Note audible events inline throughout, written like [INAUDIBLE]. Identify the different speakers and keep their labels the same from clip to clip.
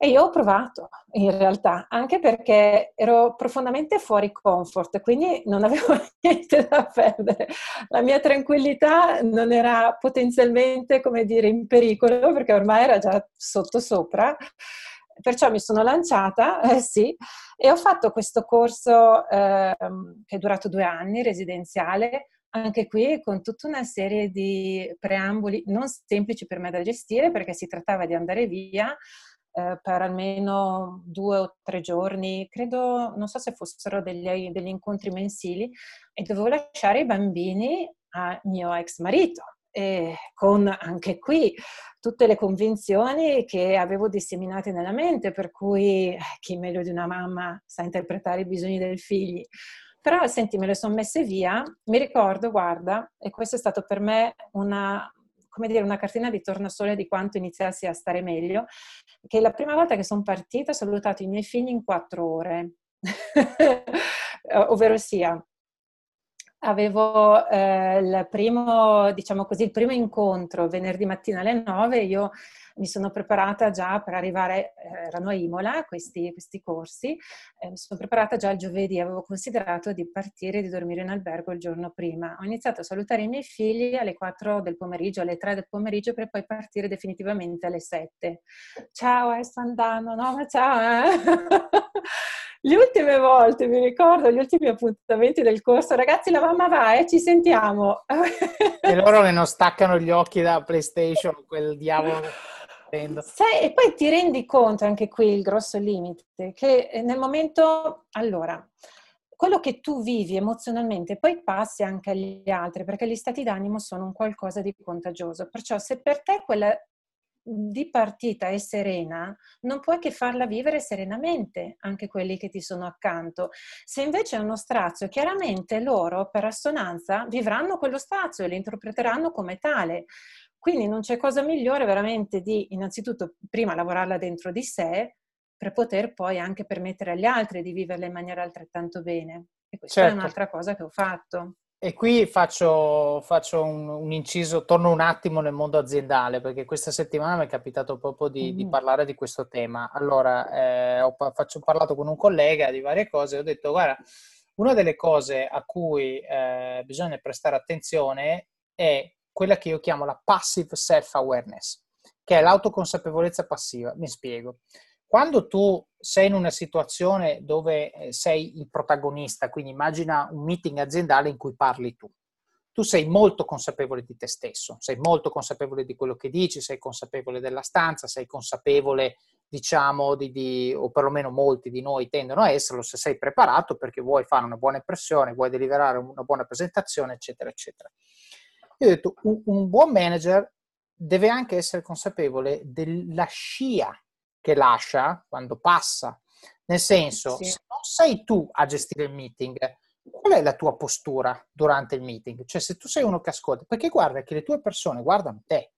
Speaker 1: E io ho provato, in realtà, anche perché ero profondamente fuori comfort, quindi non avevo [LAUGHS] niente da perdere. La mia tranquillità non era potenzialmente, come dire, in pericolo, perché ormai era già sotto sopra. Perciò mi sono lanciata, eh, sì, e ho fatto questo corso eh, che è durato due anni, residenziale, anche qui con tutta una serie di preamboli non semplici per me da gestire, perché si trattava di andare via eh, per almeno due o tre giorni, credo, non so se fossero degli, degli incontri mensili, e dovevo lasciare i bambini a mio ex marito. E con anche qui tutte le convinzioni che avevo disseminate nella mente, per cui eh, chi meglio di una mamma sa interpretare i bisogni dei figli. Però senti, me le sono messe via, mi ricordo, guarda, e questo è stato per me una, come dire, una cartina di tornasole di quanto iniziassi a stare meglio, che la prima volta che sono partita ho salutato i miei figli in quattro ore, [LAUGHS] ovvero sia avevo eh, il primo, diciamo così, il primo incontro venerdì mattina alle 9, io mi sono preparata già per arrivare, eh, erano a Imola questi, questi corsi, eh, mi sono preparata già il giovedì, avevo considerato di partire e di dormire in albergo il giorno prima. Ho iniziato a salutare i miei figli alle 4 del pomeriggio, alle 3 del pomeriggio per poi partire definitivamente alle 7. Ciao, eh, sto andando, no, ma ciao, eh. Le ultime volte, mi ricordo, gli ultimi appuntamenti del corso, ragazzi, la mamma va e eh, ci sentiamo.
Speaker 2: e loro che non staccano gli occhi da PlayStation, quel diavolo.
Speaker 1: Sai, e poi ti rendi conto anche qui il grosso limite, che eh, nel momento, allora, quello che tu vivi emozionalmente poi passi anche agli altri, perché gli stati d'animo sono un qualcosa di contagioso. Perciò se per te quella di partita è serena, non puoi che farla vivere serenamente anche quelli che ti sono accanto. Se invece è uno strazio, chiaramente loro per assonanza vivranno quello strazio e lo interpreteranno come tale. Quindi non c'è cosa migliore veramente di innanzitutto prima lavorarla dentro di sé per poter poi anche permettere agli altri di viverla in maniera altrettanto bene. E questa certo. è un'altra cosa che ho fatto.
Speaker 2: E qui faccio, faccio un, un, inciso, torno un attimo nel mondo aziendale, perché questa settimana mi è capitato proprio di, mm. di parlare di questo tema. Allora, eh, ho, faccio, ho, parlato con un collega di varie cose e ho detto, guarda, una delle cose a cui eh, bisogna prestare attenzione è quella che io chiamo la passive self-awareness, che è l'autoconsapevolezza passiva. Mi spiego. Quando tu sei in una situazione dove eh, sei il protagonista, quindi immagina un meeting aziendale in cui parli tu. Tu sei molto consapevole di te stesso, sei molto consapevole di quello che dici, sei consapevole della stanza, sei consapevole, diciamo, di, di, o perlomeno molti di noi tendono a esserlo se sei preparato perché vuoi fare una buona impressione, vuoi deliberare una buona presentazione, eccetera, eccetera. Io ho detto, un, un buon manager deve anche essere consapevole della scia che lascia quando passa. Nel senso, sì. se non sei tu a gestire il meeting, qual è la tua postura durante il meeting? Cioè, se tu sei uno che ascolta, perché guarda che le tue persone guardano te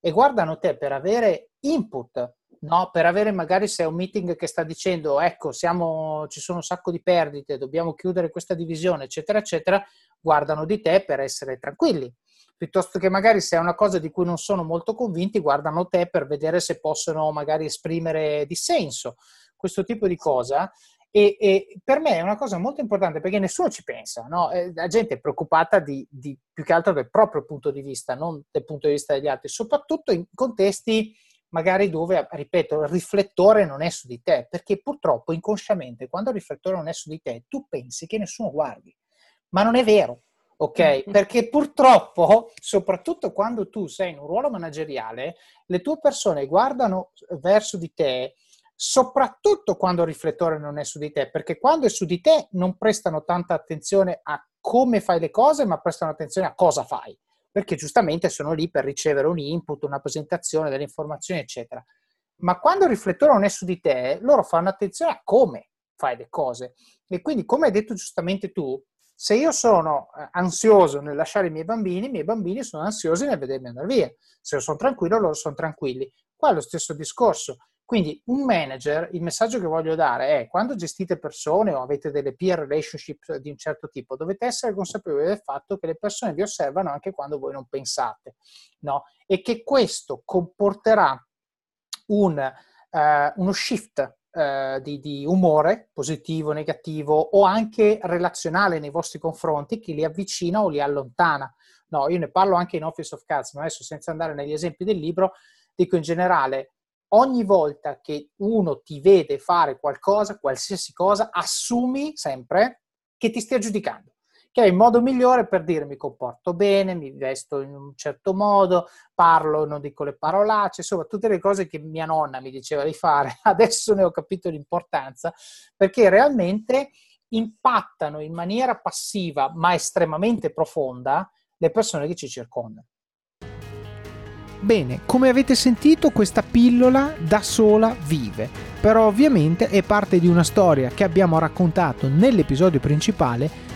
Speaker 2: e guardano te per avere input, no? per avere magari se è un meeting che sta dicendo ecco, siamo, ci sono un sacco di perdite, dobbiamo chiudere questa divisione, eccetera, eccetera, guardano di te per essere tranquilli piuttosto che magari se è una cosa di cui non sono molto convinti, guardano te per vedere se possono magari esprimere dissenso, questo tipo di cosa. E, e, per me è una cosa molto importante perché nessuno ci pensa, no? Eh, la gente è preoccupata di, di, più che altro del proprio punto di vista, non del punto di vista degli altri, soprattutto in contesti magari dove, ripeto, il riflettore non è su di te, perché purtroppo inconsciamente quando il riflettore non è su di te, tu pensi che nessuno guardi, ma non è vero. Ok? Perché purtroppo, soprattutto quando tu sei in un ruolo manageriale, le tue persone guardano verso di te soprattutto quando il riflettore non è su di te, perché quando è su di te non prestano tanta attenzione a come fai le cose, ma prestano attenzione a cosa fai, perché giustamente sono lì per ricevere un input, una presentazione, delle informazioni, eccetera. Ma quando il riflettore non è su di te, loro fanno attenzione a come fai le cose. E quindi, come hai detto giustamente tu, se io sono eh, ansioso nel lasciare i miei bambini, i miei bambini sono ansiosi nel vedermi andare via. Se io sono tranquillo, loro sono tranquilli. Qua è lo stesso discorso. Quindi un manager, il messaggio che voglio dare è quando gestite persone o avete delle peer relationship di un certo tipo, dovete essere consapevoli del fatto che le persone vi osservano anche quando voi non pensate, no? E che questo comporterà un, uh, uno shift uh, di, di, umore, positivo, negativo o anche relazionale nei vostri confronti che li avvicina o li allontana. No, io ne parlo anche in Office of Cards, ma adesso senza andare negli esempi del libro, dico in generale ogni volta che uno ti vede fare qualcosa, qualsiasi cosa, assumi sempre che ti stia giudicando, che è il modo migliore per dire mi comporto bene, mi vesto in un certo modo, parlo, non dico le parolacce, insomma tutte le cose che mia nonna mi diceva di fare, [LAUGHS] adesso ne ho capito l'importanza, perché realmente impattano in maniera passiva ma estremamente profonda le persone che ci circondano.
Speaker 3: Bene, come avete sentito questa pillola da sola vive, però ovviamente è parte di una storia che abbiamo raccontato nell'episodio principale,